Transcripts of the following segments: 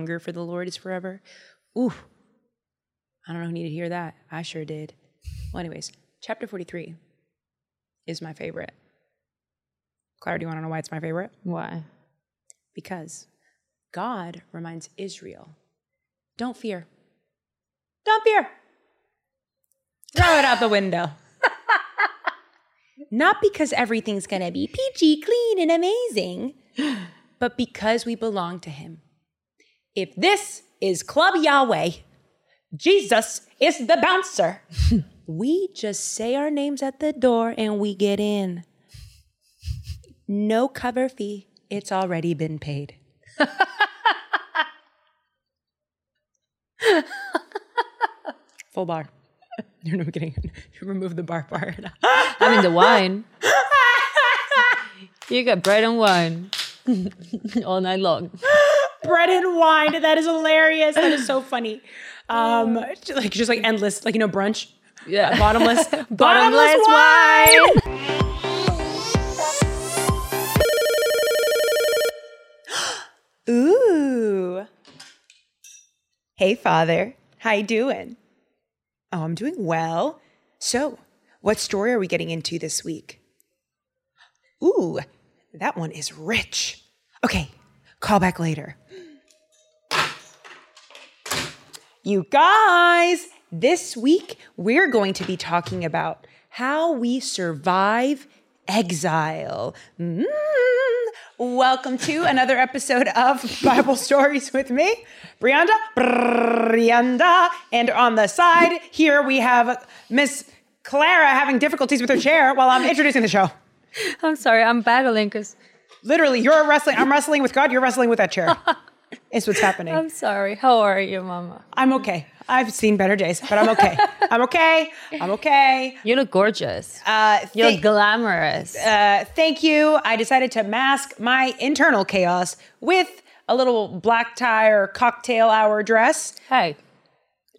hunger for the Lord is forever. Ooh, I don't know who needed to hear that. I sure did. Well, anyways, chapter 43 is my favorite. Clara, do you want to know why it's my favorite? Why? Because God reminds Israel don't fear. Don't fear. Throw it out the window. Not because everything's going to be peachy, clean, and amazing, but because we belong to Him. If this is Club Yahweh, Jesus is the bouncer. we just say our names at the door and we get in. No cover fee. It's already been paid. Full bar. You're not kidding. You remove the bar part. I mean the wine. you got bread and wine all night long. Bread and wine. That is hilarious. That is so funny. Um, just like just like endless, like you know, brunch. Yeah. Bottomless, Bottomless wine. Ooh. Hey, father. How you doing? Oh, I'm doing well. So, what story are we getting into this week? Ooh, that one is rich. Okay, call back later. You guys, this week we're going to be talking about how we survive exile. Mm. Welcome to another episode of Bible Stories with me, Brianda. Brianda. And on the side here we have Miss Clara having difficulties with her chair while I'm introducing the show. I'm sorry, I'm battling because Literally, you're wrestling. I'm wrestling with God. You're wrestling with that chair. It's what's happening. I'm sorry. How are you, Mama? I'm okay. I've seen better days, but I'm okay. I'm okay. I'm okay. You look gorgeous. Uh, You look glamorous. uh, thank you. I decided to mask my internal chaos with a little black tie or cocktail hour dress. hey,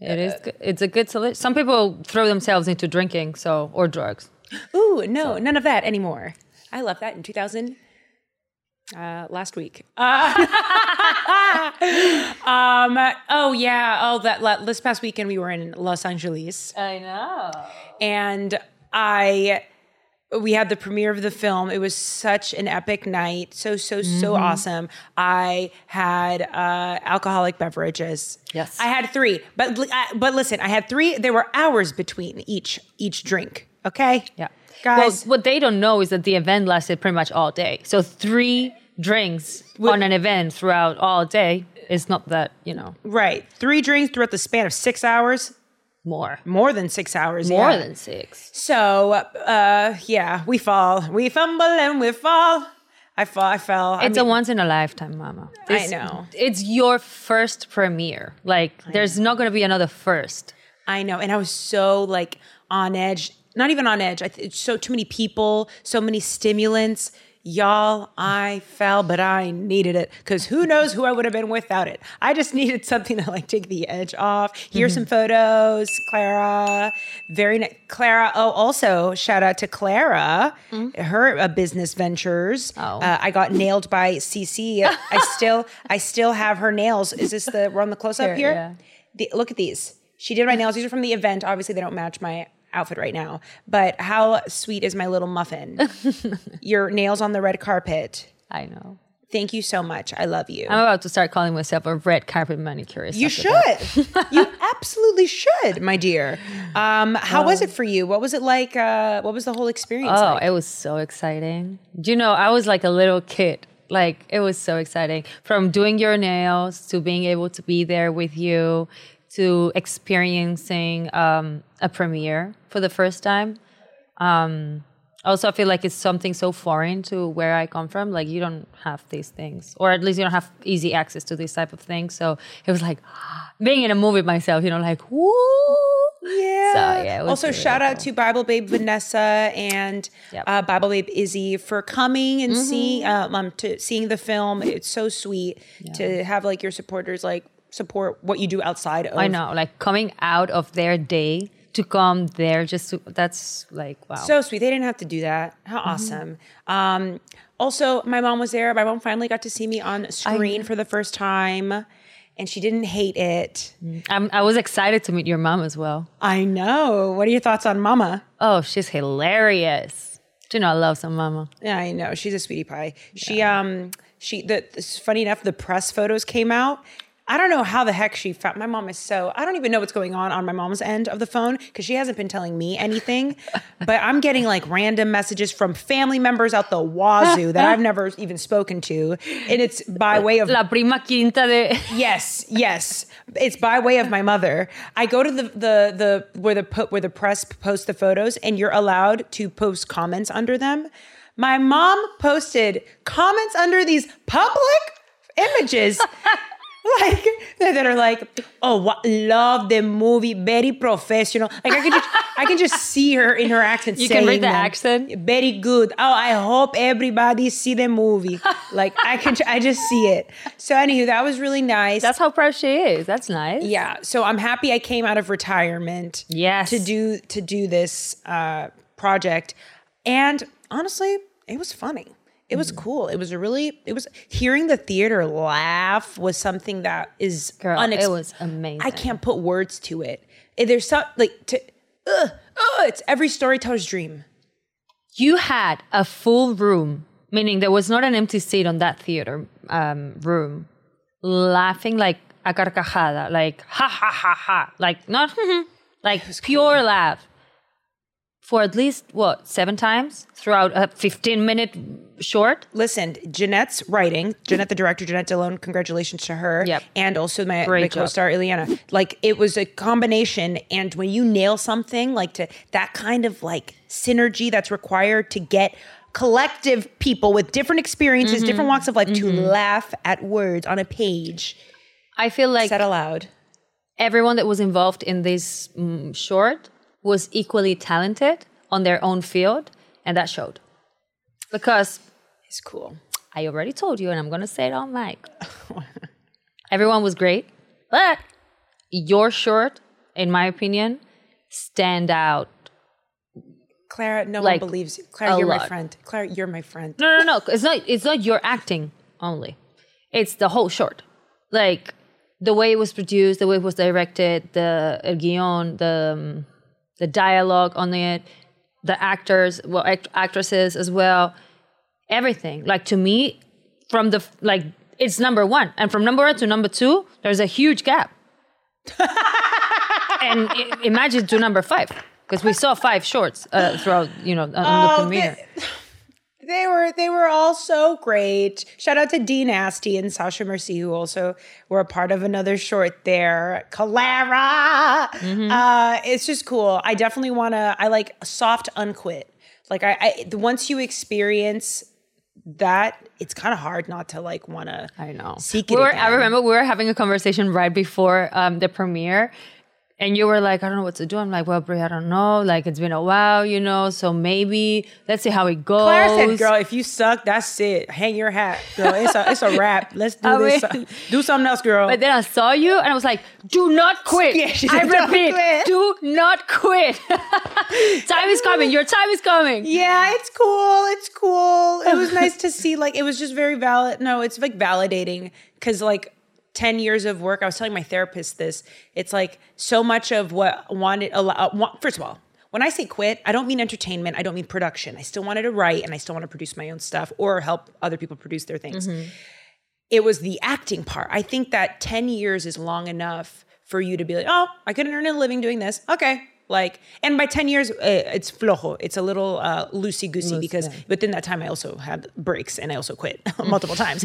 it is. good. It's a good solution. Some people throw themselves into drinking, so or drugs. Ooh, no, none of that anymore. I left that in 2000 uh, last week. Uh, um, oh yeah. Oh, that la- this past weekend we were in Los Angeles. I know. and I we had the premiere of the film. It was such an epic night. So so so Mm-hmm. awesome. I had uh, alcoholic beverages. Yes. I had three. But I- but listen, I had three. There were hours between each each drink. Okay. Yeah. Guys. Well, what they don't know is that the event lasted pretty much all day. So three drinks on an event throughout all day is not that you know right. Three drinks throughout the span of six hours. more. More than six hours. More yeah. than six. So uh, yeah, we fall. We fumble and we fall. I fall. I fell. I It's mean- a once in a lifetime, Mama. I know. It's your first premiere. Like, there's not going to be another first. I know, and I was so like on edge. Not even on edge. I th- so too many people, so many stimulants. Y'all, I fell, but I needed it because who knows who I would have been without it. I just needed something to like take the edge off. Here's some photos, Clara. Very nice, Clara. Oh, also shout out to Clara, her uh, business ventures. Oh. Uh, I got nailed by CC. I still, I still have her nails. Is this the we're on the close up Here, here? yeah. The, look at these. She did my nails. These are from the event. Obviously, they don't match my outfit right now. But how sweet is my little muffin? Your nails on the red carpet. I know. Thank you so much. I love you. I'm about to start calling myself a red carpet manicurist. you should. you absolutely should, my dear. Um, how was it for you? What was it like? Uh, what was the whole experience Oh, like? it was so exciting. Do you know, I was like a little kid. Like, it was so exciting. From doing your nails to being able to be there with you to experiencing um, a premiere for the first time. Um, also, I feel like it's something so foreign to where I come from. Like, you don't have these things, or at least you don't have easy access to these type of things. So it was like being in a movie myself, you know, like, woo. Yeah. So, yeah, also, really shout out to Bible Babe Vanessa and Yep. uh, Bible Babe Izzy for coming and seeing um, um, to seeing the film. It's so sweet to have like your supporters like support what you do outside of. I know, like coming out of their day to come there, just to, that's like wow. So sweet. They didn't have to do that. How Mm-hmm. awesome. Um, also, my mom was there. My mom finally got to see me on screen for the first time. and she didn't hate it. I'm, I was excited to meet your mom as well. I know. What are your thoughts on Mama? Oh, she's hilarious. Do you know I love some mama? Yeah, I know. She's a sweetie pie. She um she the funny enough the press photos came out. I don't know how the heck she found my mom is so I don't even know what's going on on my mom's end of the phone because she hasn't been telling me anything. but I'm getting like random messages from family members out the wazoo that I've never even spoken to. And it's by way of La prima quinta de. Yes, yes. It's by way of my mother. I go to the the the where the put where the press posts the photos, and you're allowed to post comments under them. My mom posted comments under these public images. Like that are like, oh, wa- love the movie, very professional. Like I can just, I can just see her in her accent. You can read the accent? Very good. Oh, I hope everybody see the movie. like I can, I just see it. So anywho, that was really nice. That's how proud she is. That's nice. Yeah, so I'm happy I came out of retirement. Yes. To do to do this uh, project, and honestly, it was funny. It was cool. It was a really. It was hearing the theater laugh was something that is Girl, unex- it was amazing. I can't put words to it. There's some like to. Uh, uh, it's every storyteller's dream. You had a full room, meaning there was not an empty seat on that theater um, room, laughing like a carcajada, like ha ha ha ha, like not like pure laugh for at least what seven times throughout a 15 minute short. Listen, Jeanette's writing. Jeanette, the director, Jeanette Dillon. Congratulations to her. Yep. And also my, my co-star Ileana. Like it was a combination, and when you nail something, like to that kind of like synergy that's required to get collective people with different experiences, Mm-hmm. different walks of life to laugh at words on a page I feel like said aloud. everyone that was involved in this mm, short was equally talented on their own field, and that showed. Because It's cool. I already told you, and I'm gonna say it on mic. Everyone was great, but your short, in my opinion, stand out. Clara, no Like, one believes you. Clara, you're my friend. Clara, you're my friend. No, no, no. It's not. It's not your acting only. It's the whole short. Like the way it was produced, the way it was directed, the el guion, the um, the dialogue on it, the actors, well, act- actresses as well. Everything. Like to me, from the like, it's number one, and from number one to number two, there's a huge gap. and i- imagine to number five, because we saw five shorts uh, throughout, you know, on the Oh, premiere. They were they were all so great. Shout out to Dean Nasty and Sasha Mercy, who also were a part of another short there. Clara, uh, it's just cool. I definitely want to. I like soft unquit. Like I, I the- once you experience that, it's kind of hard not to like want to. I know. Seek we it were, I remember we were having a conversation right before um, the premiere, and you were like, "I don't know what to do." I'm like, "Well, Brie, I don't know. Like, it's been a while, you know. So maybe let's see how it goes." Clara said, "Girl, if you suck, that's it. Hang your hat, girl. It's a it's a wrap. Let's do I this. mean- do something else, girl." But then I saw you, and I was like, "Do not quit." Yeah, I said, "Don't repeat, quit." do not quit. time is coming. Your time is coming. Yeah, it's cool. It's cool. It was nice to see. Like, it was just very valid. No, it's like validating because, like, 10 years of work, I was telling my therapist this. It's like so much of what wanted, a lot, wa- first of all, when I say quit, I don't mean entertainment. I don't mean production. I still wanted to write and I still want to produce my own stuff or help other people produce their things. It was the acting part. I think that 10 years is long enough for you to be like, oh, I couldn't earn a living doing this. Okay. Like, and by 10 years, uh, it's flojo. It's a little uh, loosey goosey because within that time, I also had breaks and I also quit multiple times.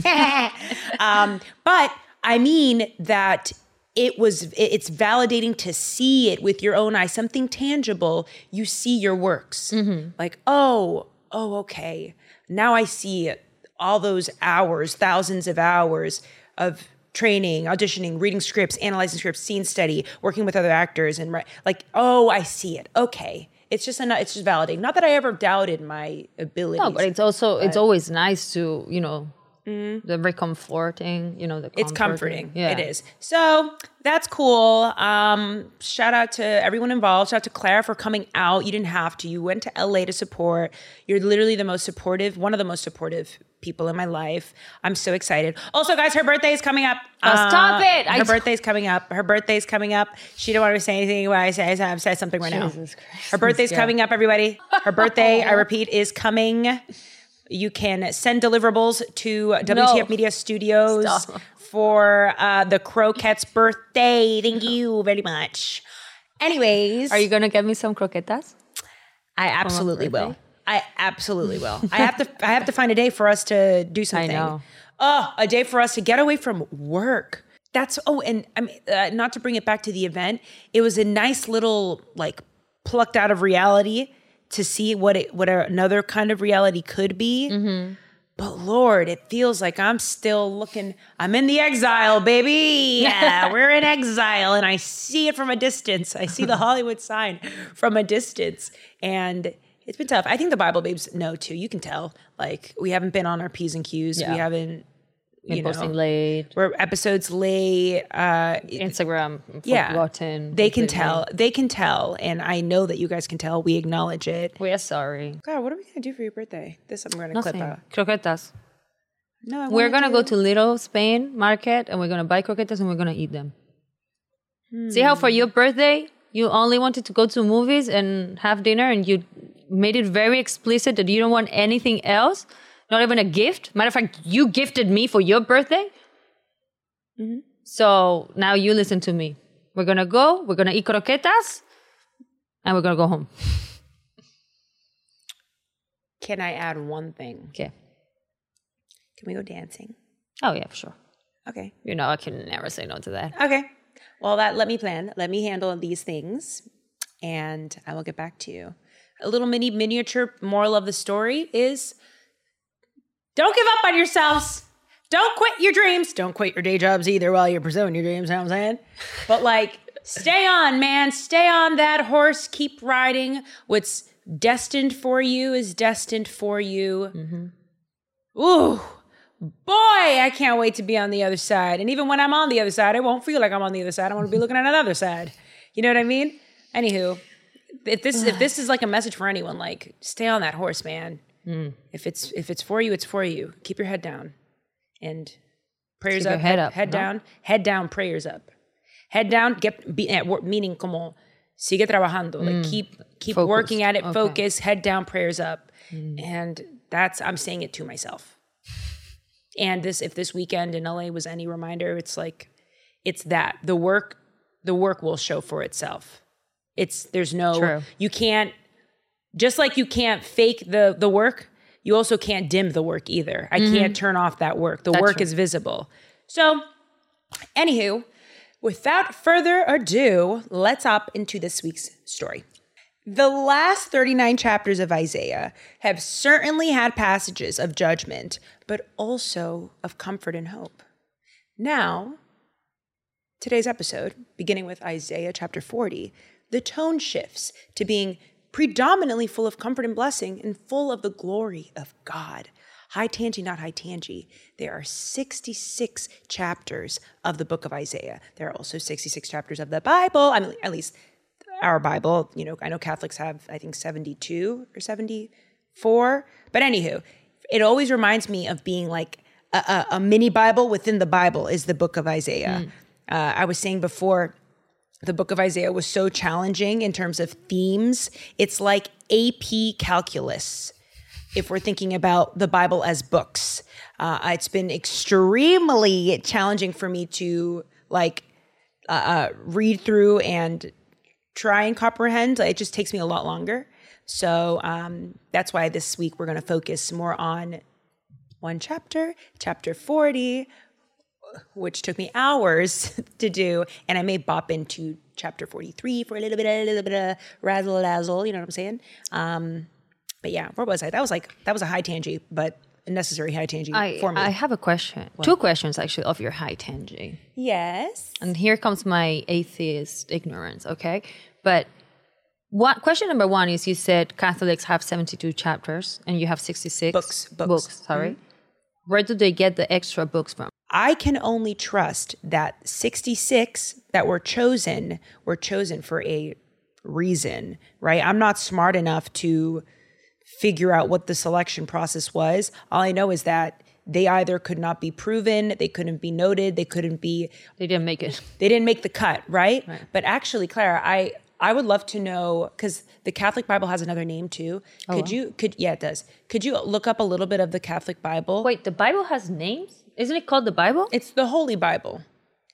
um, but I mean that it was, it's validating to see it with your own eyes, something tangible. You see your works. Mm-hmm. Like, oh, oh, okay. Now I see it. all those hours, thousands of hours of training, auditioning, reading scripts, analyzing scripts, scene study, working with other actors, and like, oh, I see it. Okay, it's just enough. It's just validating. Not that I ever doubted my abilities. No, but it's also it's always nice to you know the recomforting, you know, the comforting. It's comforting. comforting. It is. So that's cool. Um, shout out to everyone involved. Shout out to Clara for coming out. You didn't have to. You went to LA to support. You're literally the most supportive, one of the most supportive people in my life. I'm so excited. Also, guys, her birthday is coming up. Oh, stop it. I Her t- birthday's coming up. Her birthday's coming up. She didn't want to say anything. Why I say I've said something right now. Christ. Her birthday's Yeah. coming up, everybody. Her birthday, I repeat, is coming. You can send deliverables to WTF Media Studios Stop. for uh, the Croquette's birthday. Thank you very much. Anyways, Are you gonna get me some croquetas? I absolutely will. I absolutely will. I have to. I have to find a day for us to do something. know. Oh, a day for us to get away from work. That's oh, and I mean, uh, not to bring it back to the event. It was a nice little like plucked out of reality to see what it what another kind of reality could be. Mm-hmm. But Lord, it feels like I'm still looking. I'm in the exile, baby. Yeah, we're in exile, and I see it from a distance. I see the Hollywood sign from a distance, and it's been tough. I think the Bible babes know too. You can tell. Like we haven't been on our p's and q's. Yeah. We haven't. Been You know, posting late. we're episodes late. Uh, Instagram yeah, forgotten. they can tell. They can tell, and I know that you guys can tell. We acknowledge it. We are sorry. God, what are we gonna do for your birthday? This I'm gonna clip out. Croquetas. No, I We're wanna gonna do- go to Little Spain market and we're gonna buy croquetas and we're gonna eat them. See how for your birthday you only wanted to go to movies and have dinner and you made it very explicit that you don't want anything else, not even a gift. Matter of fact, you gifted me for your birthday. Mm-hmm. So now you listen to me. We're gonna go. We're gonna eat croquetas, and we're gonna go home. Can I add one thing? Okay. Can we go dancing? Oh yeah, for sure. Okay. You know I can never say no to that. Okay. Well, that let me plan. Let me handle these things, and I will get back to you. A little mini miniature moral of the story is: don't give up on yourselves. Don't quit your dreams. Don't quit your day jobs either while you're pursuing your dreams. You know what I'm saying? But like, stay on, man. Stay on that horse. Keep riding. What's destined for you is destined for you. Mm-hmm. Ooh, boy, I can't wait to be on the other side. And even when I'm on the other side, I won't feel like I'm on the other side. I want to be looking at another side. You know what I mean? Anywho, if this if this is like a message for anyone, like stay on that horse, man. Mm. If it's if it's for you, it's for you. Keep your head down, and prayers Keep up, head up, head no? down, head down, prayers up, head down. Get be, eh, at work, meaning como sigue trabajando. Like mm. keep keep Focus. working at it. Okay. Focus. Head down, prayers up, mm. and that's I'm saying it to myself. And this, if this weekend in LA was any reminder, it's like, it's that the work, the work will show for itself. It's there's no, True. you can't, just like you can't fake the the work, you also can't dim the work either. I mm-hmm. can't turn off that work. The That's work true. is visible. So, anywho, without further ado, let's hop into this week's story. The last 39 chapters of Isaiah have certainly had passages of judgment, but also of comfort and hope. Now, today's episode, beginning with Isaiah chapter 40, the tone shifts to being predominantly full of comfort and blessing and full of the glory of God. High tangy, not high tangy. There are 66 chapters of the book of Isaiah. There are also 66 chapters of the Bible. I mean, at least our Bible. You know, I know Catholics have, I think, 72 or 74. But anywho, it always reminds me of being like a, a, a mini Bible within the Bible is the book of Isaiah. Uh, I was saying before, the book of Isaiah was so challenging in terms of themes. It's like AP calculus if we're thinking about the Bible as books. Uh, it's been extremely challenging for me to like uh, uh, read through and try and comprehend. It just takes me a lot longer. So um, that's why this week we're going to focus more on one chapter, chapter 40, which took me hours to do. And I may bop into chapter 43 for a little bit, a little bit of razzle dazzle. You know what I'm saying? Um, but yeah, where was I? That was like, that was a high tangy, but a necessary high tangy I, for me. I have a question. Two questions actually of your high tangy. yes. And here comes my atheist ignorance, okay? But what question number one is you said Catholics have 72 chapters and you have 66 Books, books. sorry. Where do they get the extra books from? I can only trust that 66 that were chosen were chosen for a reason, right? I'm not smart enough to figure out what the selection process was. All I know is that they either could not be proven, they couldn't be noted, they couldn't be They didn't make it. they didn't make the cut, right? right. But actually, Clara, I I would love to know because the Catholic Bible has another name too. Oh, could you could yeah it does. Could you look up a little bit of the Catholic Bible? Wait, the Bible has names? Isn't it called the Bible? It's the Holy Bible.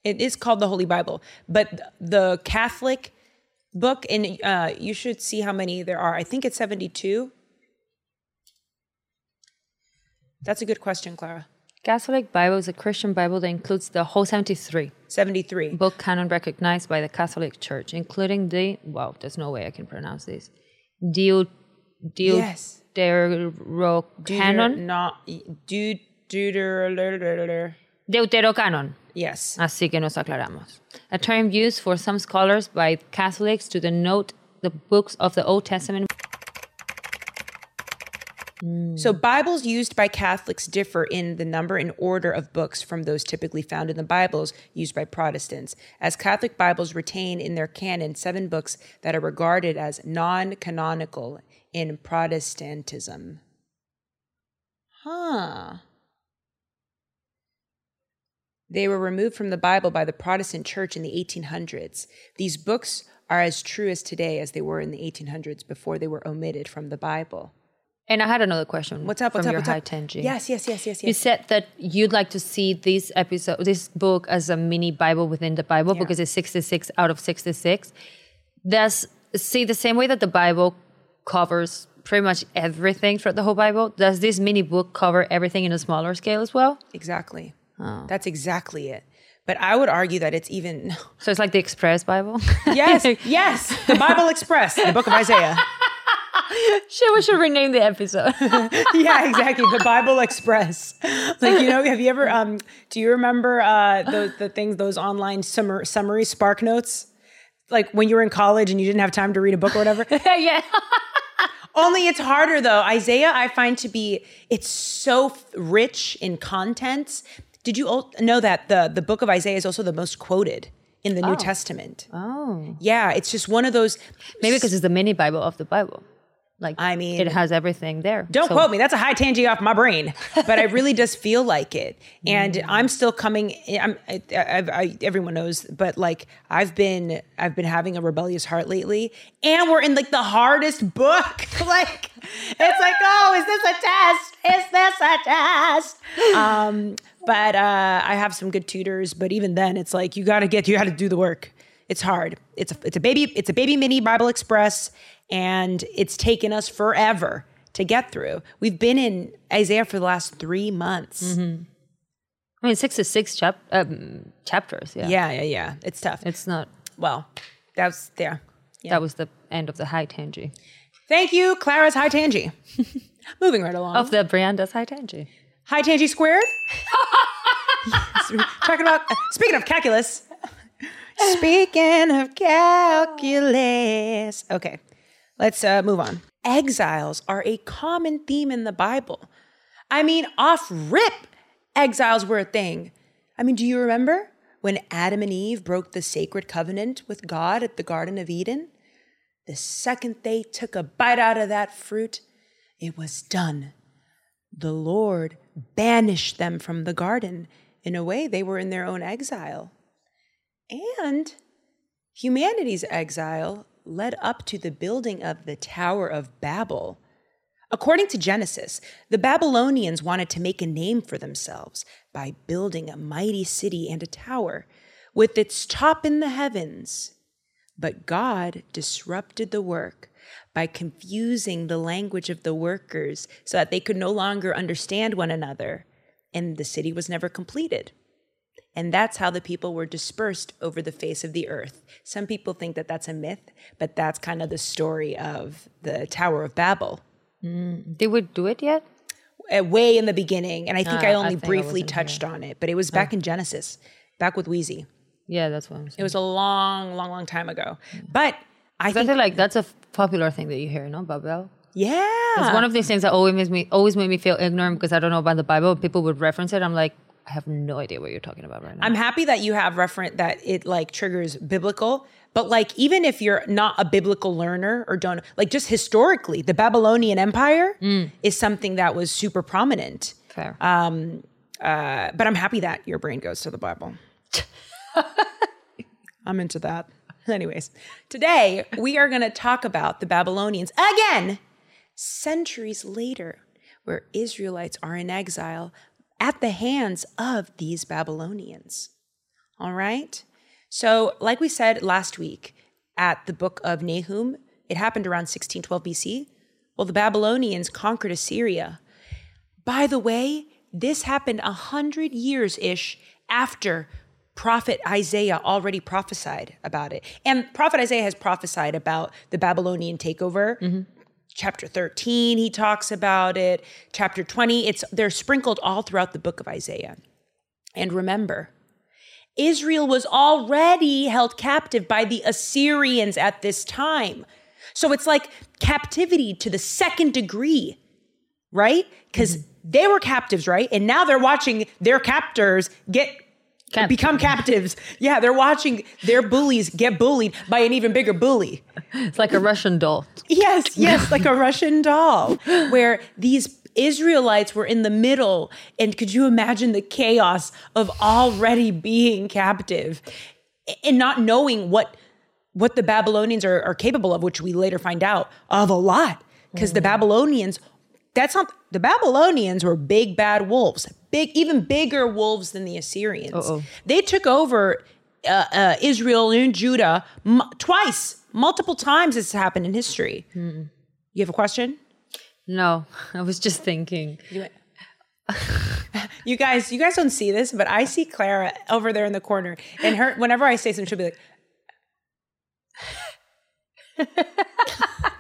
It is called the Holy Bible, but the Catholic book, and uh, you should see how many there are. I think it's seventy-two. That's a good question, Clara. Catholic Bible is a Christian Bible that includes the whole 73 Seventy-three. book canon recognized by the Catholic Church, including the, wow, there's no way I can pronounce this. Deu, Deu, Yes. Deuterocanon? Not dude. Deuter. Deuterocanon. Yes. Así que nos aclaramos. A term used for some scholars by Catholics to denote the books of the Old Testament. Mm. So Bibles used by Catholics differ in the number and order of books from those typically found in the Bibles used by Protestants, as Catholic Bibles retain in their canon seven books that are regarded as non-canonical in Protestantism. Huh. They were removed from the Bible by the Protestant Church in the 1800s. These books are as true as today as they were in the 1800s before they were omitted from the Bible. And I had another question. What's up? What's from up? your What's high up? Tenji. Yes, yes, yes, yes, You said that you'd like to see this episode, this book as a mini Bible within the Bible because it's 66 out of 66. Does see the same way that the Bible covers pretty much everything throughout the whole Bible? Does this mini book cover everything in a smaller scale as well? Exactly. That's exactly it. But I would argue that it's even So it's like the Express Bible. yes, yes. The Bible Express, the Book of Isaiah. Shit, we should rename the episode. yeah, exactly. The Bible Express. Like you know, have you ever? Um, do you remember uh, the the things those online summer, summary Spark notes? Like when you were in college and you didn't have time to read a book or whatever. yeah. Only it's harder though. Isaiah, I find to be it's so f- rich in contents. Did you know that the the book of Isaiah is also the most quoted in the New oh. Testament? Oh. Yeah, it's just one of those. Maybe because it's the mini Bible of the Bible. Like I mean- it has everything there. Don't So- quote me. That's a high tangy off my brain, but it really does feel like it. And I'm still coming. I'm. I, I, I, everyone knows, but like I've been, I've been having a rebellious heart lately, and we're in like the hardest book. like it's like, oh, is this a test? Is this a test? Um, but uh, I have some good tutors. But even then, it's like you got to get, you got to do the work. It's hard. It's a, it's a baby. It's a baby mini Bible Express, and it's taken us forever to get through. We've been in Isaiah for the last three months. I mean, 66 chap- um, chapters. Yeah. Yeah, yeah, yeah. It's tough. It's not. well, that was there. That was the end of the high tangy. Thank you, Clara's High Tangy. Moving right along. Of the Brianda's high tangy. High Tangy squared. Talking about speaking of calculus. Speaking of calculus. Okay, let's uh, move on. Exiles are a common theme in the Bible. I mean, off rip, exiles were a thing. I mean, do you remember when Adam and Eve broke the sacred covenant with God at the Garden of Eden? The second they took a bite out of that fruit, it was done the Lord banished them from the garden. In a way, they were in their own exile. And humanity's exile led up to the building of the Tower of Babel. According to Genesis, the Babylonians wanted to make a name for themselves by building a mighty city and a tower with its top in the heavens. But God disrupted the work by confusing the language of the workers so that they could no longer understand one another, and the city was never completed. And that's how the people were dispersed over the face of the earth. Some people think that that's a myth, but that's kind of the story of the Tower of Babel. Did we do it yet? Uh, way in the beginning, and I think Uh, I I only think briefly wasn't touched on it, but it was back in Genesis, back with Wheezy. Yeah, that's what I'm It was a long, long, long time ago. But I I think like that's a f- popular thing that you hear, no, Babel? Yeah, It's one of these things that always makes me always made me feel ignorant because I don't know about the Bible. People would reference it. I'm like, I have no idea what you're talking about right now. I'm happy that you have reference that it like triggers biblical, but like even if you're not a biblical learner or don't like just historically, the Babylonian Empire is something that was super prominent. Fair. Uh, but I'm happy that your brain goes to the Bible. I'm into that. Anyways, today we are going to talk about the Babylonians again, centuries later, where Israelites are in exile at the hands of these Babylonians. All right? So, like we said last week at the book of Nahum, it happened around 1612 BC. Well, the Babylonians conquered Assyria. By the way, this happened a hundred years ish after prophet Isaiah already prophesied about it. And prophet Isaiah has prophesied about the Babylonian takeover. Mm-hmm. Chapter 13, he talks about it. Chapter 20, it's they're sprinkled all throughout the book of Isaiah. And remember, Israel was already held captive by the Assyrians at this time. So it's like captivity to the second degree, right? Because mm-hmm. they were captives, right? And now they're watching their captors get Cap- become captives. Yeah, they're watching their bullies get bullied by an even bigger bully. it's like a Russian doll. Yes, yes, like a Russian doll, where these Israelites were in the middle. And could you imagine the chaos of already being captive and not knowing what what the Babylonians are, are capable of, which we later find out of a lot. Because the mm. Babylonians, that's not the Babylonians were big bad wolves, big, even bigger wolves than the Assyrians. Uh-oh. They took over uh, uh, Israel and Judah m- twice, multiple times. It's happened in history. You have a question? No, I was just thinking. You guys, you guys don't see this, but I see Clara over there in the corner, and her. Whenever I say something, she'll be like,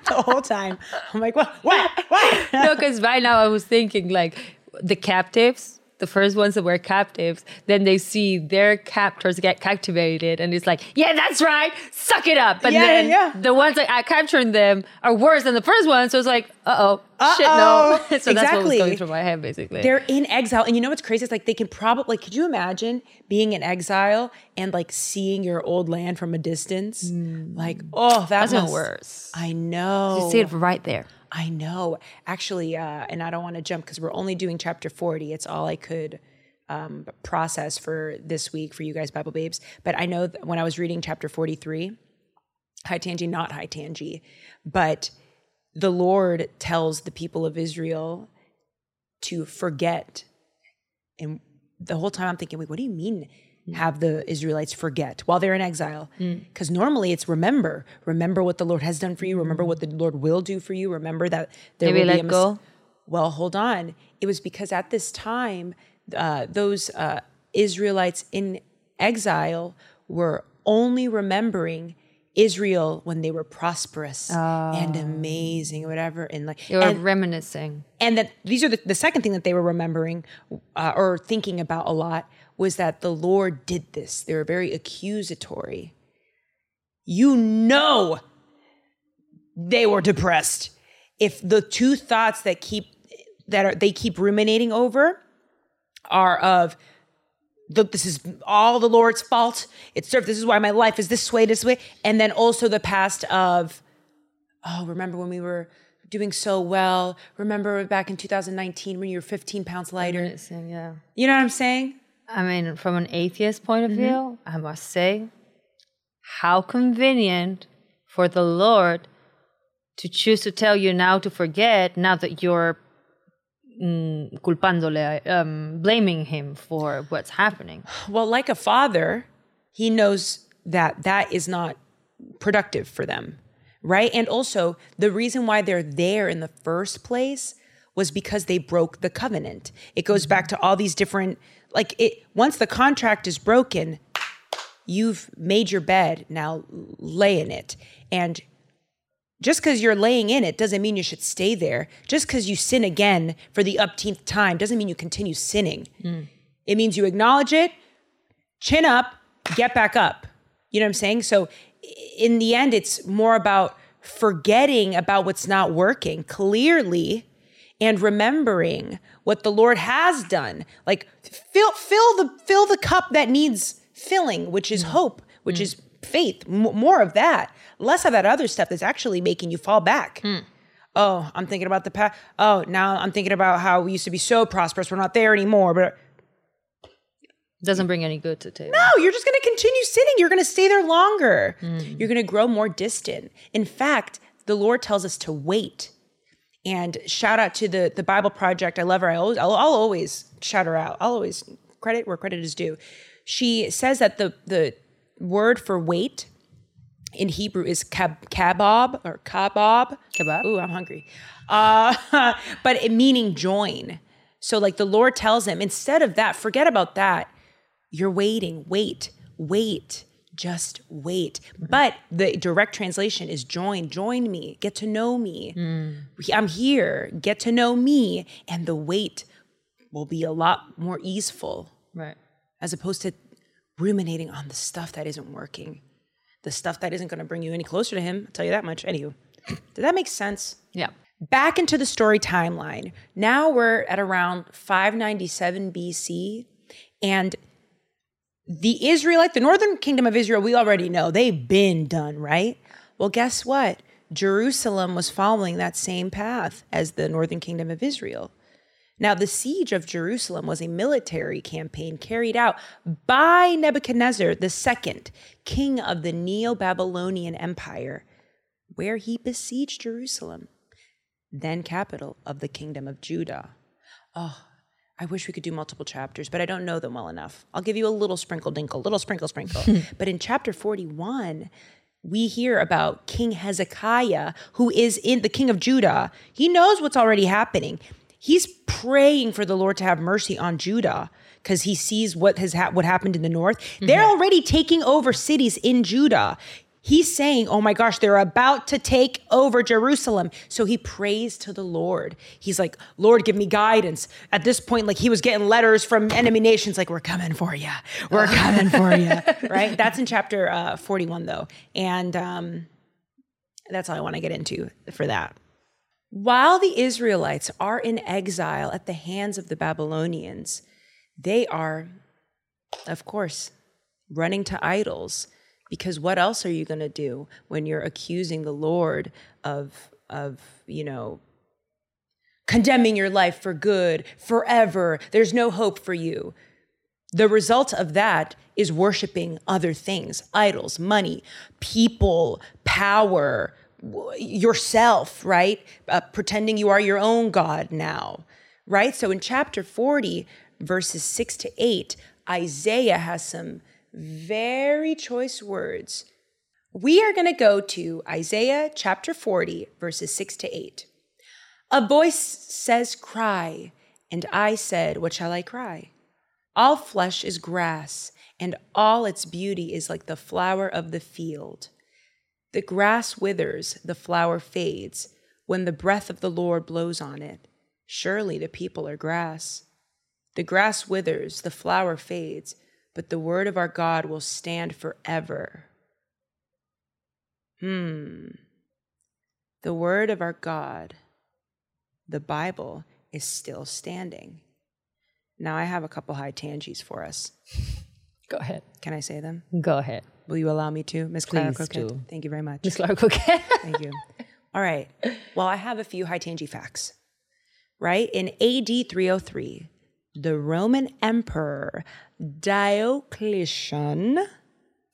the whole time. I'm like, what? What? What? no, because right now I was thinking like the captives, the first ones that were captives, then they see their captors get captivated, and it's like, yeah, that's right, suck it up. But Yeah, then yeah. the ones that are capturing them are worse than the first one, so it's like, uh oh, shit, no. So that's what was Exactly. going through my head, basically. They're in exile, and you know what's crazy? It's like they can probably. Like, could you imagine being in exile and like seeing your old land from a distance? Like, oh, that That's must- worse. I know. You see it right there. I know. Actually, uh, and I don't want to jump because we're only doing chapter 40. It's all I could um, process for this week for you guys, Bible babes. But I know when I was reading chapter 43, high tangi, not high tangi, but the Lord tells the people of Israel to forget. And the whole time I'm thinking, wait, what do you mean? Have the Israelites forget while they're in exile? Because normally it's remember, remember what the Lord has done for you, remember what the Lord will do for you, remember that there Maybe will be let mis- go. well, hold on. It was because at this time, uh, those uh, Israelites in exile were only remembering Israel when they were prosperous and amazing, whatever, and like You're and, reminiscing. and that these are the, the second thing that they were remembering uh, or thinking about a lot was that the Lord did this. They were very accusatory. You know, they were depressed. If the two thoughts that keep that are they keep ruminating over are of this is all the Lord's fault. It's served. this is why my life is this way, this way, and then also the past of oh, remember when we were doing so well? Remember back in 2019 when you were 15 pounds lighter? Yeah. You know what I'm saying? I mean, from an atheist point of Mm-hmm. view, I must say, how convenient for the Lord to choose to tell you now to forget, now that you're mm, culpándole, um, blaming him for what's happening. Well, like a father, he knows that that is not productive for them, right? And also, the reason why they're there in the first place was because they broke the covenant. It goes back to all these different like it once the contract is broken, you've made your bed, now lay in it. And just because you're laying in it doesn't mean you should stay there. Just because you sin again for the upteenth time doesn't mean you continue sinning. Hmm. It means you acknowledge it, chin up, get back up. You know what I'm saying? So in the end, it's more about forgetting about what's not working clearly and remembering what the Lord has done. Like fill fill the fill the cup that needs filling, which is mm. hope, which mm. is faith. M- more of that, less of that other stuff that's actually making you fall back. Hmm. Oh, I'm thinking about the past. Oh, now I'm thinking about how we used to be so prosperous. We're not there anymore. But Doesn't bring any good to the table. no, you're just going to continue sinning. You're going to stay there longer. Hmm. You're going to grow more distant. In fact, the Lord tells us to wait. And shout out to the the Bible Project. I love her. I always, I'll, I'll always shout her out. I'll always credit where credit is due. She says that the the word for wait in Hebrew is kab, kabob or kabob. Kebab? Ooh, I'm hungry. Uh, but it meaning join. So like the Lord tells him, instead of that, forget about that. You're waiting. Wait, wait, just wait. But the direct translation is join. Join me. Get to know me. Mm. I'm here. Get to know me. And the wait will be a lot more easeful Right. as opposed to ruminating on the stuff that isn't working, the stuff that isn't going to bring you any closer to Him. I'll tell you that much. Anywho, did that make sense? Yeah. Back into the story timeline. Now we're at around 597 BC, and the Israelite, the northern kingdom of Israel, we already know they've been done, right? Well, guess what? Jerusalem was following that same path as the northern kingdom of Israel. Now, the siege of Jerusalem was a military campaign carried out by Nebuchadnezzar II, king of the Neo Babylonian Empire, where he besieged Jerusalem, then capital of the kingdom of Judah. Oh, I wish we could do multiple chapters, but I don't know them well enough. I'll give you a little sprinkle dinkle, little sprinkle sprinkle. but in chapter 41, we hear about King Hezekiah, who is in the king of Judah. He knows what's already happening. He's praying for the Lord to have mercy on Judah because he sees what has ha- what happened in the north. They're mm-hmm. already taking over cities in Judah. He's saying, "Oh my gosh, they're about to take over Jerusalem." So he prays to the Lord. He's like, "Lord, give me guidance." At this point, like he was getting letters from enemy nations, like, "We're coming for you. We're coming for you." Right? That's in chapter uh, forty-one, though, and um, that's all I want to get into for that. While the Israelites are in exile at the hands of the Babylonians, they are, of course, running to idols. Because what else are you going to do when you're accusing the Lord of, of, you know, condemning your life for good forever? There's no hope for you. The result of that is worshiping other things, idols, money, people, power, yourself, right? Uh, pretending you are your own God now, right? So in chapter 40, verses 6 to 8, Isaiah has some very choice words. We are going to go to Isaiah chapter 40, verses 6 to 8. A voice says, Cry. And I said, What shall I cry? All flesh is grass, and all its beauty is like the flower of the field. The grass withers, the flower fades, when the breath of the Lord blows on it. Surely the people are grass. The grass withers, the flower fades, but the word of our God will stand forever. Hmm. The word of our God, the Bible, is still standing. Now I have a couple high tangies for us. Go ahead. Can I say them? Go ahead. Will you allow me to, Miss Clara Please do. Thank you very much. Miss Clark, okay. Thank you. All right. Well, I have a few high tangy facts. Right? In AD 303, the Roman Emperor Diocletian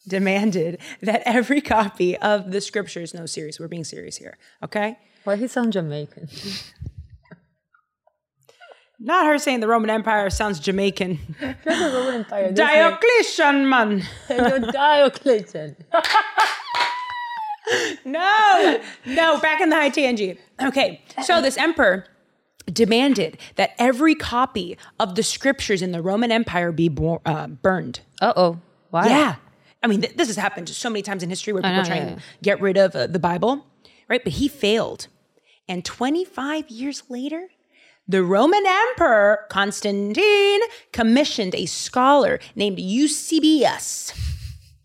demanded that every copy of the scriptures, no, serious, we're being serious here, okay? Why he sound Jamaican? Not her saying the Roman Empire sounds Jamaican. Roman Empire. Diocletian, man. Diocletian. No, no, back in the high tangent. Okay, so this emperor demanded that every copy of the scriptures in the Roman Empire be bor- uh, burned. Uh oh. Why? Yeah. I mean, th- this has happened so many times in history where people know, are trying yeah, get rid of uh, the Bible, right? But he failed. And 25 years later, the Roman Emperor Constantine commissioned a scholar named Eusebius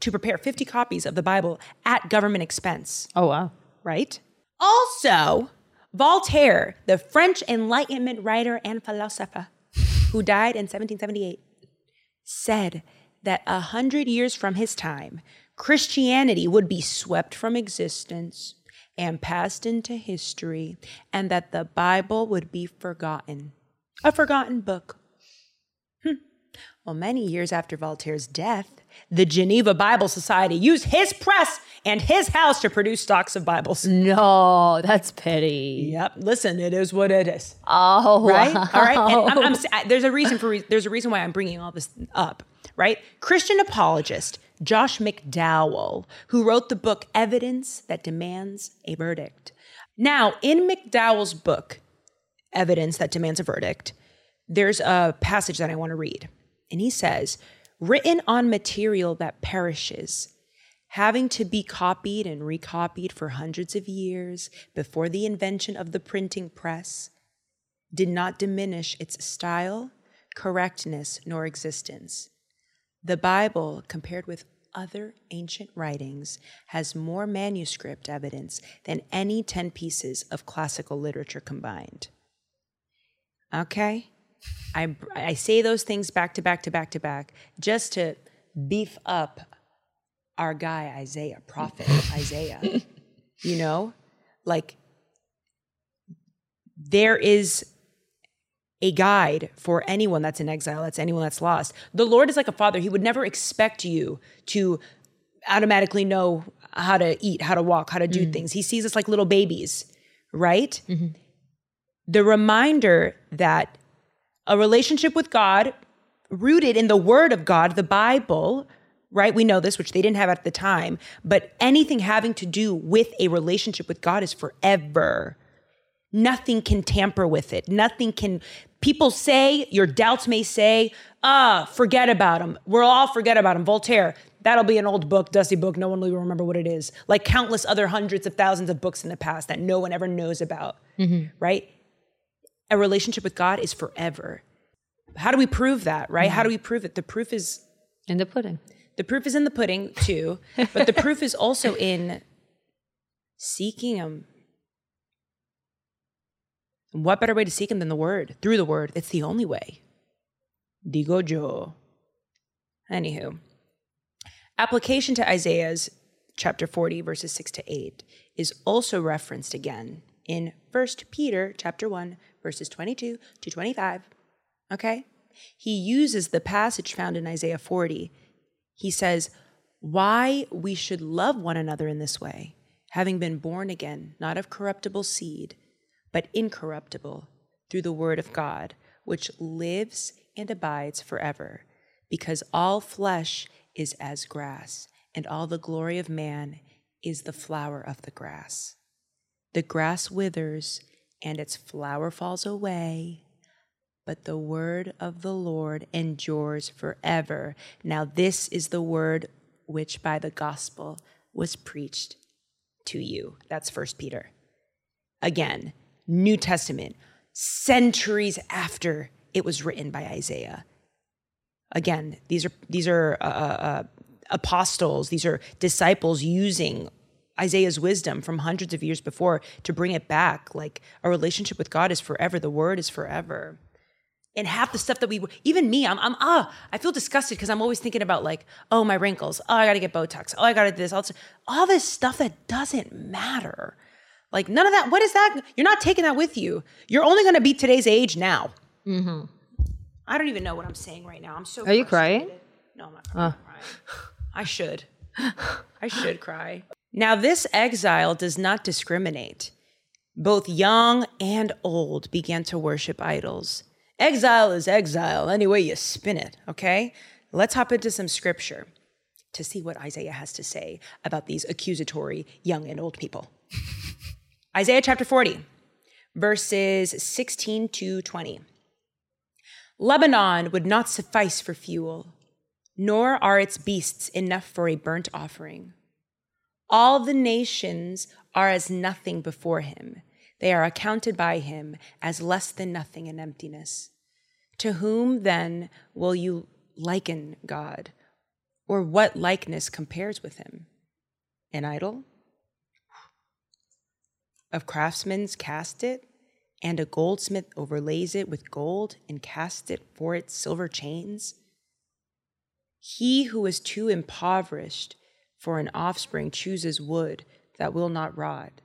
to prepare 50 copies of the Bible at government expense. Oh wow. right? Also, Voltaire, the French Enlightenment writer and philosopher who died in 1778, said that a hundred years from his time, Christianity would be swept from existence and passed into history, and that the Bible would be forgotten. A forgotten book. Hmm. Well, many years after Voltaire's death, the Geneva Bible Society used his press and his house to produce stocks of Bibles. No, that's petty. Yep. Listen, it is what it is. Oh, Right. wow. All right. I'm, I'm, I- there's a reason for re- there's a reason why I'm bringing all this up. Right. Christian apologist Josh McDowell, who wrote the book Evidence That Demands a Verdict. Now, in McDowell's book, Evidence That Demands a Verdict, there's a passage that I want to read. And he says, written on material that perishes, having to be copied and recopied for hundreds of years before the invention of the printing press, did not diminish its style, correctness, nor existence. The Bible, compared with other ancient writings, has more manuscript evidence than any 10 pieces of classical literature combined. Okay? I, I say those things back to back to back to back just to beef up our guy, Isaiah, prophet Isaiah. You know? Like, there is a guide for anyone that's in exile, that's anyone that's lost. The Lord is like a father. He would never expect you to automatically know how to eat, how to walk, how to do mm. things. He sees us like little babies, right? Mm-hmm. The reminder that a relationship with God rooted in the word of God, the Bible, right? We know this, which they didn't have at the time, but anything having to do with a relationship with God is forever. Nothing can tamper with it. Nothing can. People say, your doubts may say, ah, forget about him. We'll all forget about him. Voltaire, that'll be an old book, dusty book. No one will remember what it is. Like countless other hundreds of thousands of books in the past that no one ever knows about, right? A relationship with God is forever. How do we prove that, right? How do we prove it? The proof is In the pudding. The proof is in the pudding too, but the proof is also in seeking him. And what better way to seek him than the word? Through the word. It's the only way. Digo yo. Anywho, application to Isaiah's chapter 40, verses 6 to 8 is also referenced again in 1 Peter chapter 1, verses 22 to 25. Okay? He uses the passage found in Isaiah 40. He says, Why we should love one another in this way, having been born again, not of corruptible seed, but incorruptible, through the word of God, which lives and abides forever. Because all flesh is as grass, and all the glory of man is the flower of the grass. The grass withers, and its flower falls away, but the word of the Lord endures forever. Now, this is the word which by the gospel was preached to you. That's First Peter. Again, New Testament, centuries after it was written by Isaiah. Again, these are these are uh, uh, apostles, these are disciples using Isaiah's wisdom from hundreds of years before to bring it back. Like a relationship with God is forever. The word is forever. And half the stuff that we, even me, I'm, I'm ah, I feel disgusted because I'm always thinking about like, oh, my wrinkles. Oh, I got to get Botox. Oh, I got to do this. All, this. all this stuff that doesn't matter. Like none of that. What is that? You're not taking that with you. You're only going to be today's age now. I don't even know what I'm saying right now. I'm so. Are you crying? No, I'm not crying. I should. I should cry. Now, this exile does not discriminate. Both young and old began to worship idols. Exile is exile, any way you spin it, okay? Let's hop into some scripture to see what Isaiah has to say about these accusatory young and old people. Isaiah chapter 40, verses 16 to 20. Lebanon would not suffice for fuel, nor are its beasts enough for a burnt offering. All the nations are as nothing before him. They are accounted by him as less than nothing in emptiness. To whom then will you liken God? Or what likeness compares with him? An idol? of craftsmen cast it, and a goldsmith overlays it with gold and casts it for its silver chains? He who is too impoverished for an offspring chooses wood that will not rot.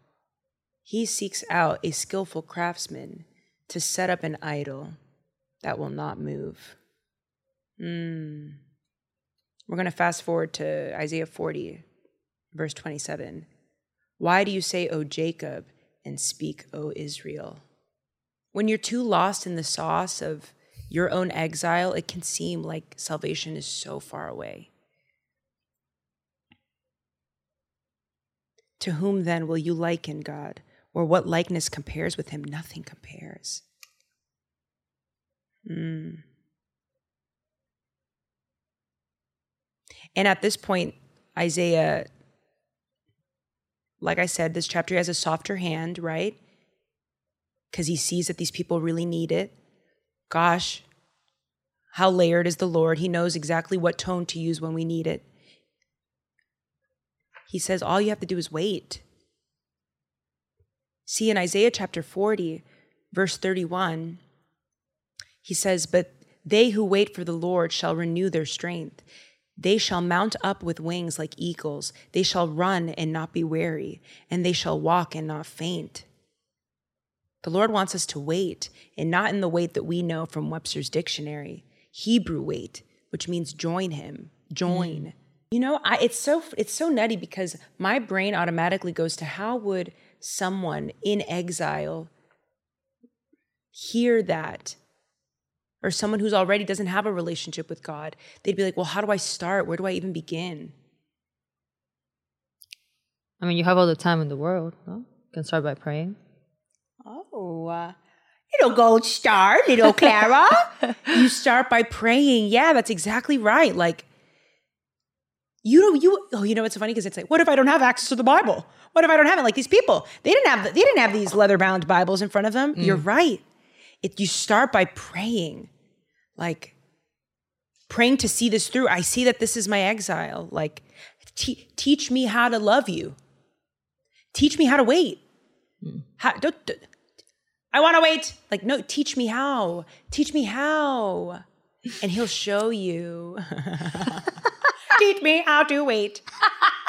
He seeks out a skillful craftsman to set up an idol that will not move. Mm. We're going to fast forward to Isaiah 40, verse 27. Why do you say, O Jacob, and speak, O Israel? When you're too lost in the sauce of your own exile, it can seem like salvation is so far away. To whom then will you liken God? Or what likeness compares with him? Nothing compares. Mm. And at this point, Isaiah, like I said, this chapter has a softer hand, right? Because he sees that these people really need it. Gosh, how layered is the Lord? He knows exactly what tone to use when we need it. He says, all you have to do is wait. See, in Isaiah chapter 40, verse 31, he says, But they who wait for the Lord shall renew their strength. They shall mount up with wings like eagles. They shall run and not be weary, and they shall walk and not faint. The Lord wants us to wait, and not in the wait that we know from Webster's dictionary, Hebrew wait, which means join him, join. Mm. You know, I, it's so it's so nutty because my brain automatically goes to how would someone in exile hear that or someone who's already doesn't have a relationship with God, they'd be like, well, how do I start? Where do I even begin? I mean, you have all the time in the world. No? You can start by praying. Oh, uh, little gold star, little Clara. you start by praying. Yeah, that's exactly right. Like, you know, you oh, you know, it's funny because it's like, what if I don't have access to the Bible? What if I don't have it? Like these people, they didn't have they didn't have these leather bound Bibles in front of them. Mm. You're right. It, you start by praying, like praying to see this through. I see that this is my exile. Like, te- teach me how to love you. Teach me how to wait. Mm. How, don't, don't, I want to wait. Like, no, teach me how. Teach me how. And he'll show you. teach me how to wait.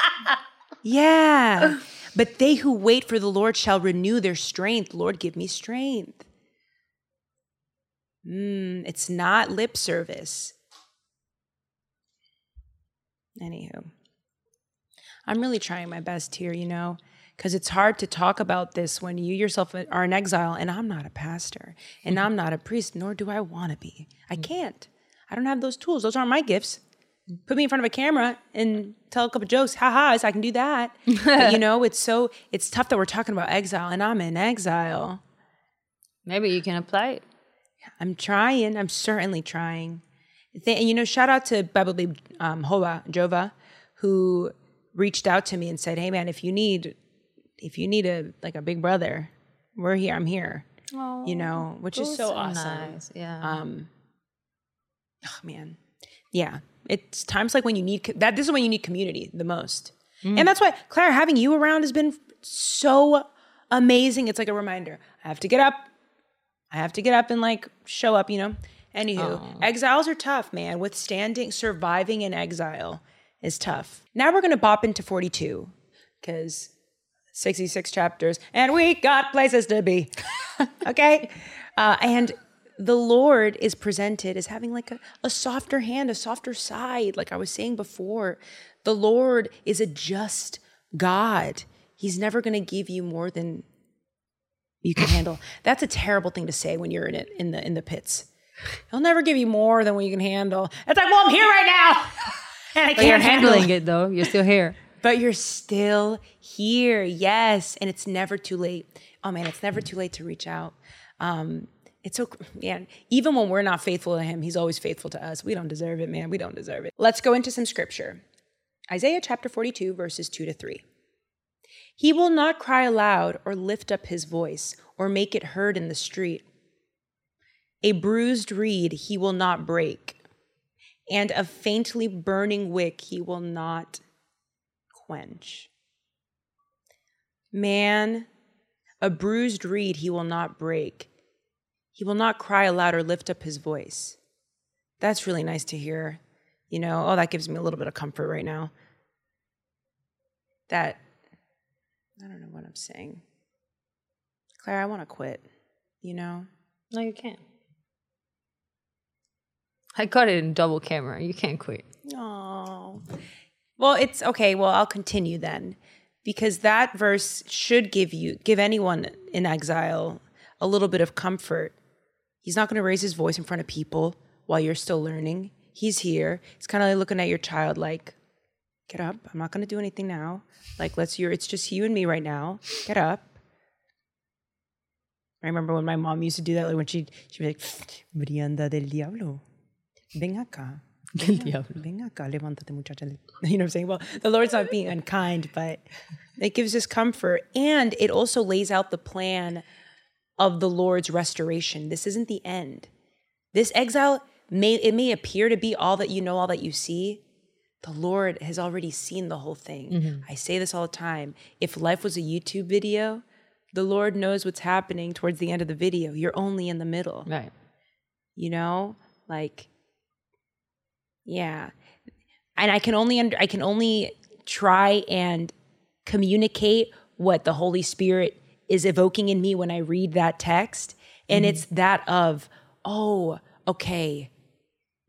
yeah. But they who wait for the Lord shall renew their strength. Lord, give me strength. Mm, it's not lip service. Anywho, I'm really trying my best here, you know, because it's hard to talk about this when you yourself are in exile and I'm not a pastor and mm-hmm. I'm not a priest, nor do I want to be. I mm. can't. I don't have those tools. Those aren't my gifts. Put me in front of a camera and tell a couple jokes. Ha ha, I can do that. but, you know, it's so, it's tough that we're talking about exile and I'm in exile. Maybe you can apply it. I'm trying. I'm certainly trying. And you know, shout out to Bible um, Hova Jova, who reached out to me and said, "Hey, man, if you need, if you need a like a big brother, we're here. I'm here." Oh, you know, which is so, so awesome. Nice. Yeah. Um. Oh man, yeah. It's times like when you need that. This is when you need community the most, mm. and that's why Claire having you around has been so amazing. It's like a reminder. I have to get up. I have to get up and like show up, you know. Anywho, oh. exiles are tough, man. Withstanding, surviving in exile is tough. Now we're gonna bop into 42 because 66 chapters and we got places to be. okay? Uh, and the Lord is presented as having like a, a softer hand, a softer side, like I was saying before. The Lord is a just God. He's never going to give you more than you can handle. That's a terrible thing to say when you're in it in the in the pits. He'll never give you more than what you can handle. It's like, well, I'm here right now, and I can't. You're handling it though. You're still here. But you're still here, yes, and it's never too late. Oh man, it's never too late to reach out. Um, it's so man. Even when we're not faithful to Him, He's always faithful to us. We don't deserve it, man. We don't deserve it. Let's go into some scripture. Isaiah chapter 42, verses 2 to 3. He will not cry aloud or lift up his voice or make it heard in the street. A bruised reed he will not break, and a faintly burning wick he will not quench. Man, A bruised reed he will not break. He will not cry aloud or lift up his voice. That's really nice to hear. You know, oh, that gives me a little bit of comfort right now. That, I don't know what I'm saying. Claire, I want to quit, you know? No, you can't. I got it in double camera. You can't quit. Oh. Well, it's okay. Well, I'll continue then because that verse should give you give anyone in exile a little bit of comfort. He's not going to raise his voice in front of people while you're still learning. He's here. It's kind of like looking at your child like get up. I'm not going to do anything now. Like let's you it's just you and me right now. Get up. I remember when my mom used to do that like when she she'd be like Brianda del diablo. Ven acá. Del diablo. Ven acá, levántate, muchacha. You know what I'm saying? Well, the Lord's not being unkind, but it gives us comfort. And it also lays out the plan of the Lord's restoration. This isn't the end. This exile may it may appear to be all that you know, all that you see. The Lord has already seen the whole thing. Mm-hmm. I say this all the time. If life was a YouTube video, the Lord knows what's happening towards the end of the video. You're only in the middle Right. you know like yeah and i can only under, i can only try and communicate what the holy spirit is evoking in me when i read that text. And it's mm. that of oh okay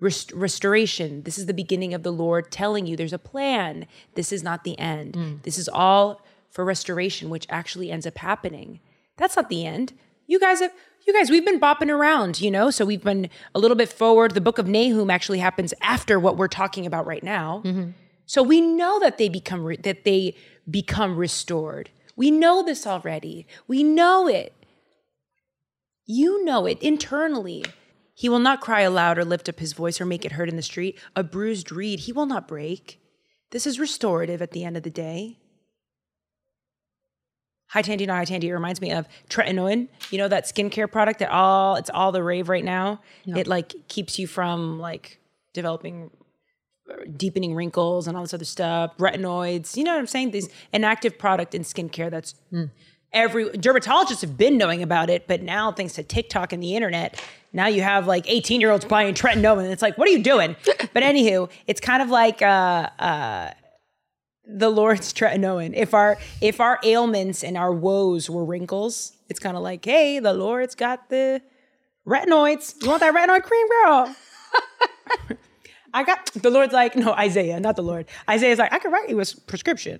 Rest- restoration. This is the beginning of the lord telling you there's a plan. This is not the end. Mm. This is all for restoration which actually ends up happening. That's not the end. You guys have you guys we've been bopping around you know? So we've been a little bit forward. The book of nahum actually happens after what we're talking about right now. Mm-hmm. So we know that they become re- that they become restored we know this already we know it you know it internally. He will not cry aloud or lift up his voice or make it heard in the street. A bruised reed he will not break. This is restorative at the end of the day. High Tandy, not High Tandy. It reminds me of tretinoin. You know that skincare product that all it's all the rave right now. It like keeps you from like developing deepening wrinkles and all this other stuff. Retinoids. You know what I'm saying? These an active product in skincare that's every dermatologists have been knowing about it, but now thanks to TikTok and the internet, now you have like 18 year olds buying tretinoin, and it's like, what are you doing? but anywho, it's kind of like uh, uh, the Lord's tretinoin. If our if our ailments and our woes were wrinkles, it's kind of like, hey, the Lord's got the retinoids. You want that retinoid cream, girl? I got the Lord's like, no, Isaiah, not the Lord. Isaiah's like, I can write you a prescription.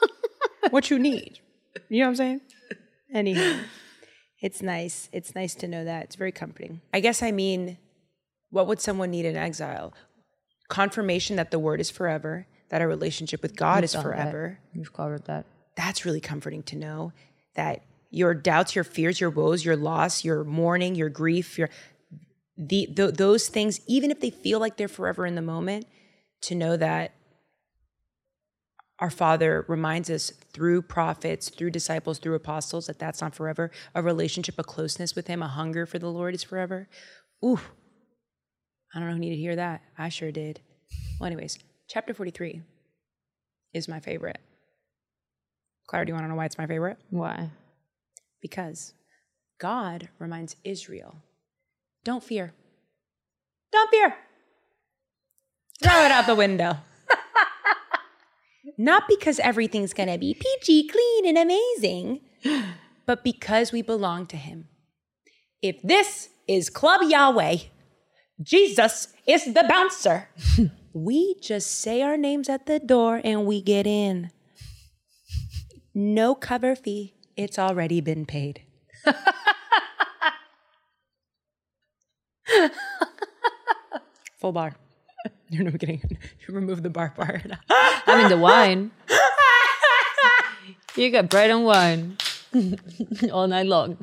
what you need. You know what I'm saying? Anyhow, it's nice. It's nice to know that. It's very comforting. I guess I mean, what would someone need in exile? Confirmation that the word is forever, that our relationship with God is done that. forever. You've covered that. That's really comforting to know that your doubts, your fears, your woes, your loss, your mourning, your grief, your the, th- those things, even if they feel like they're forever in the moment, to know that our Father reminds us through prophets, through disciples, through apostles that that's not forever. A relationship, a closeness with Him, a hunger for the Lord is forever. Ooh, I don't know who needed to hear that. I sure did. Well, anyways, chapter 43 is my favorite. Clara, do you want to know why it's my favorite? Why? Because God reminds Israel don't fear. Don't fear. Throw it out the window. Not because everything's going to be peachy, clean, and amazing, but because we belong to Him. If this is Club Yahweh, Jesus is the bouncer. we just say our names at the door and we get in. No cover fee. It's already been paid. Full bar. You're no kidding. You remove the bar part. I mean the wine. you got bread and wine all night long.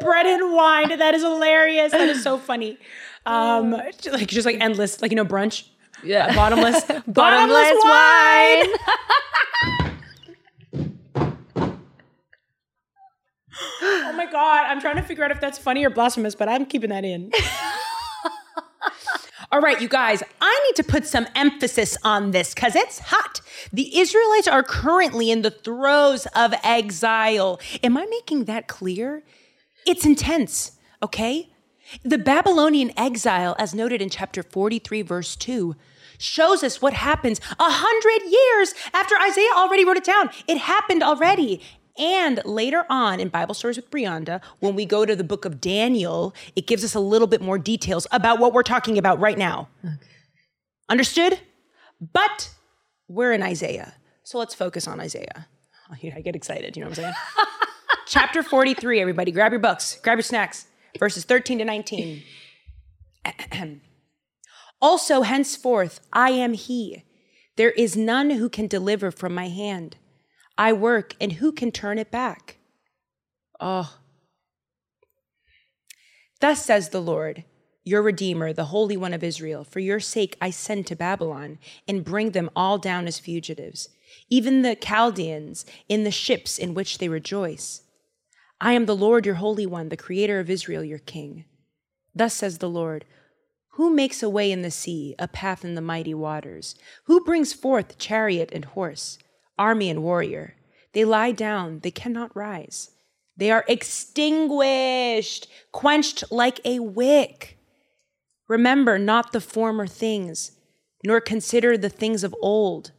Bread and wine. That is hilarious. That is so funny. Um, like just like endless, like you know, brunch. Yeah. Bottomless, Bottomless wine. Oh my god, I'm trying to figure out if that's funny or blasphemous, but I'm keeping that in. All right, you guys, I need to put some emphasis on this because it's hot. The Israelites are currently in the throes of exile. Am I making that clear? It's intense, okay? The Babylonian exile, as noted in chapter 43, verse 2, shows us what happens a hundred years after Isaiah already wrote it down. It happened already. And later on in Bible Stories with Brianda, when we go to the book of Daniel, it gives us a little bit more details about what we're talking about right now. Okay. Understood? But we're in Isaiah. So let's focus on Isaiah. I get excited, you know what I'm saying? Chapter 43, everybody, grab your books, grab your snacks, verses 13 to 19. also, henceforth, I am He. There is none who can deliver from my hand. I work, and who can turn it back? Oh. Thus says the Lord, your Redeemer, the Holy One of Israel. For your sake I send to Babylon and bring them all down as fugitives, even the Chaldeans in the ships in which they rejoice. I am the Lord your Holy One, the Creator of Israel, your King. Thus says the Lord, who makes a way in the sea, a path in the mighty waters? Who brings forth chariot and horse? Army and warrior. They lie down, they cannot rise. They are extinguished, quenched like a wick. Remember not the former things, nor consider the things of old.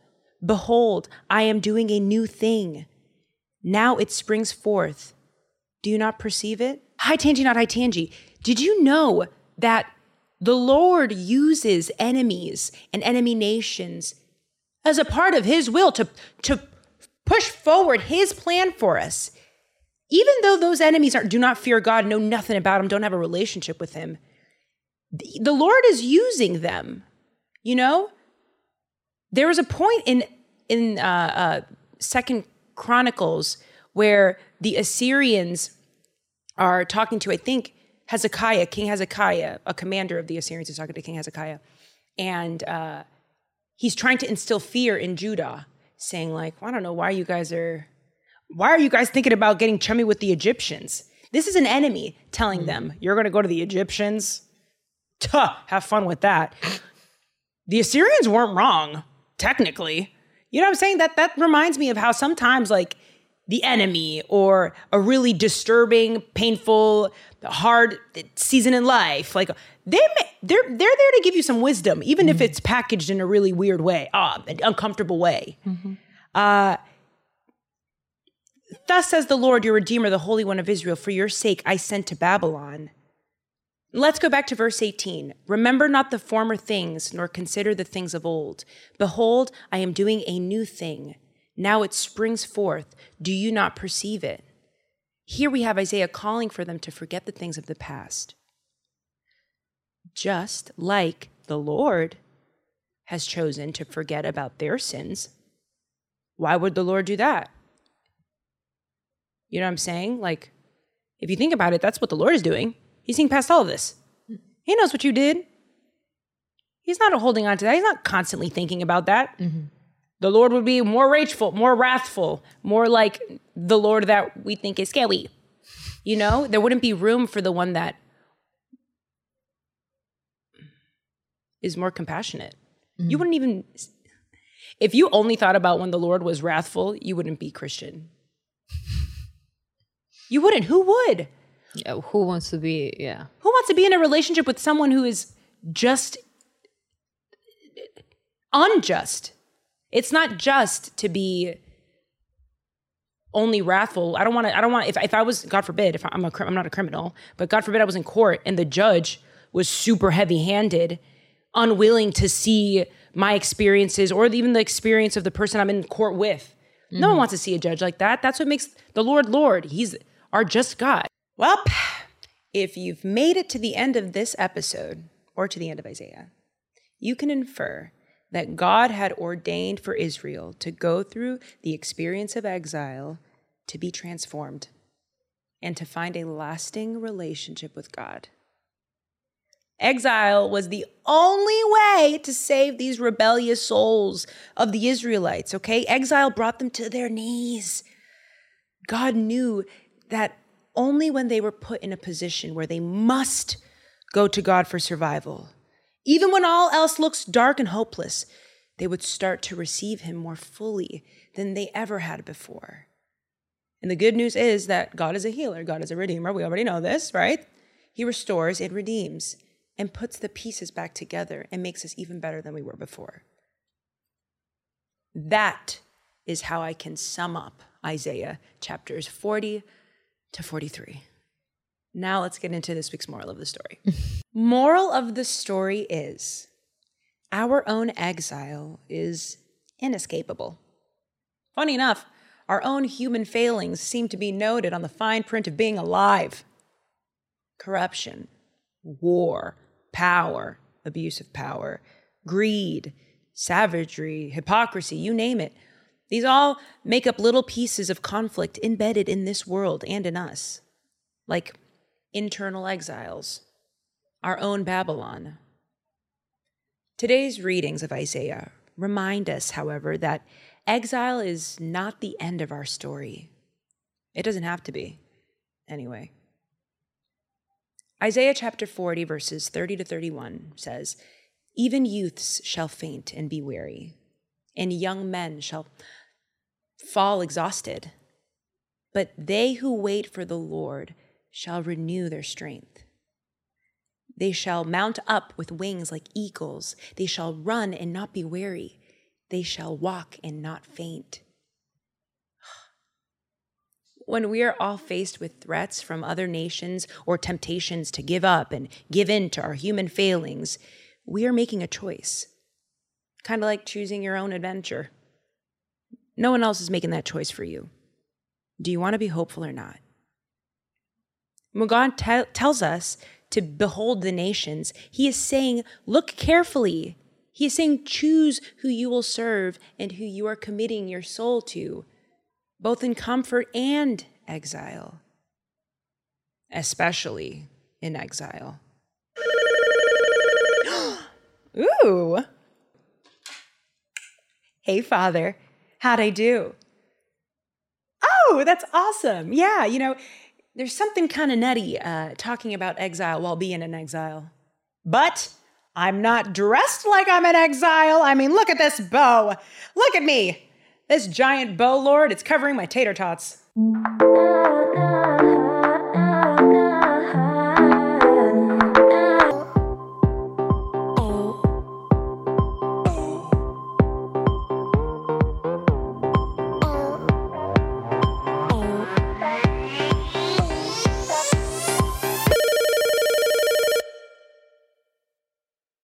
Behold, I am doing a new thing. Now it springs forth. Do you not perceive it? Hi, Tangi, not hi, Tangi. Did you know that the Lord uses enemies and enemy nations as a part of his will to, to push forward his plan for us. Even though those enemies are, do not fear God, know nothing about him, don't have a relationship with him, the, Lord is using them. You know, there was a point in in uh, uh, Second Chronicles where the Assyrians are talking to, I think, Hezekiah, King Hezekiah, a commander of the Assyrians is talking to King Hezekiah, and uh, he's trying to instill fear in Judah, saying like, well, I don't know why you guys are, why are you guys thinking about getting chummy with the Egyptians? This is an enemy telling them, hmm. you're going to go to the Egyptians. Tuh, have fun with that. The Assyrians weren't wrong, technically. You know what I'm saying? That that reminds me of how sometimes like the enemy or a really disturbing, painful, hard season in life, like they may, they're they're there to give you some wisdom, even mm-hmm. if it's packaged in a really weird way, ah, an uncomfortable way. Mm-hmm. Uh, Thus says the Lord, your Redeemer, the Holy One of Israel, for your sake I sent to Babylon. Let's go back to verse 18. Remember not the former things, nor consider the things of old. Behold, I am doing a new thing. Now it springs forth. Do you not perceive it? Here we have Isaiah calling for them to forget the things of the past just like the Lord has chosen to forget about their sins. Why would the Lord do that? You know what I'm saying? Like, if you think about it, that's what the Lord is doing. He's seeing past all of this. He knows what you did. He's not holding on to that. He's not constantly thinking about that. Mm-hmm. The Lord would be more rageful, more wrathful, more like the Lord that we think is scary. You know, there wouldn't be room for the one that is more compassionate. Mm-hmm. You wouldn't even, if you only thought about when the Lord was wrathful, you wouldn't be Christian. you wouldn't. Who would? Yeah, who wants to be, yeah. Who wants to be in a relationship with someone who is just unjust? It's not just to be only wrathful. I don't want to. I don't want. If if I was, God forbid, if I'm a, I'm not a criminal, but God forbid I was in court and the judge was super heavy handed unwilling to see my experiences or even the experience of the person I'm in court with. Mm-hmm. No one mm-hmm. wants to see a judge like that. That's what makes the Lord Lord. He's our just God. Well, if you've made it to the end of this episode or to the end of Isaiah, you can infer that God had ordained for Israel to go through the experience of exile to be transformed and to find a lasting relationship with God. Exile was the only way to save these rebellious souls of the Israelites, okay? Exile brought them to their knees. God knew that only when they were put in a position where they must go to God for survival Even when all else looks dark and hopeless, they would start to receive him more fully than they ever had before. And the good news is that God is a healer, God is a redeemer. We already know this, right? He restores and redeems and puts the pieces back together and makes us even better than we were before. That is how I can sum up Isaiah chapters 40 to 43. Now let's get into this week's moral of the story. moral of the story is our own exile is inescapable. Funny enough, our own human failings seem to be noted on the fine print of being alive. Corruption, war, power, abuse of power, greed, savagery, hypocrisy, you name it. These all make up little pieces of conflict embedded in this world and in us, like internal exiles, our own Babylon. Today's readings of Isaiah remind us, however, that exile is not the end of our story. It doesn't have to be, anyway. Isaiah chapter 40, verses 30 to 31 says, Even youths shall faint and be weary, and young men shall fall exhausted. But they who wait for the Lord shall renew their strength. They shall mount up with wings like eagles. They shall run and not be weary. They shall walk and not faint. When we are all faced with threats from other nations or temptations to give up and give in to our human failings, we are making a choice. Kind of like choosing your own adventure. No one else is making that choice for you. Do you want to be hopeful or not? When God te- tells us to behold the nations, He is saying, look carefully. He is saying, choose who you will serve and who you are committing your soul to, both in comfort and exile, especially in exile. Ooh. Hey, Father, how'd I do? Oh, that's awesome. Yeah, you know, there's something kind of nutty uh, talking about exile while being in exile. But I'm not dressed like I'm in exile. I mean, look at this bow. Look at me. This giant bow lord, it's covering my tater tots.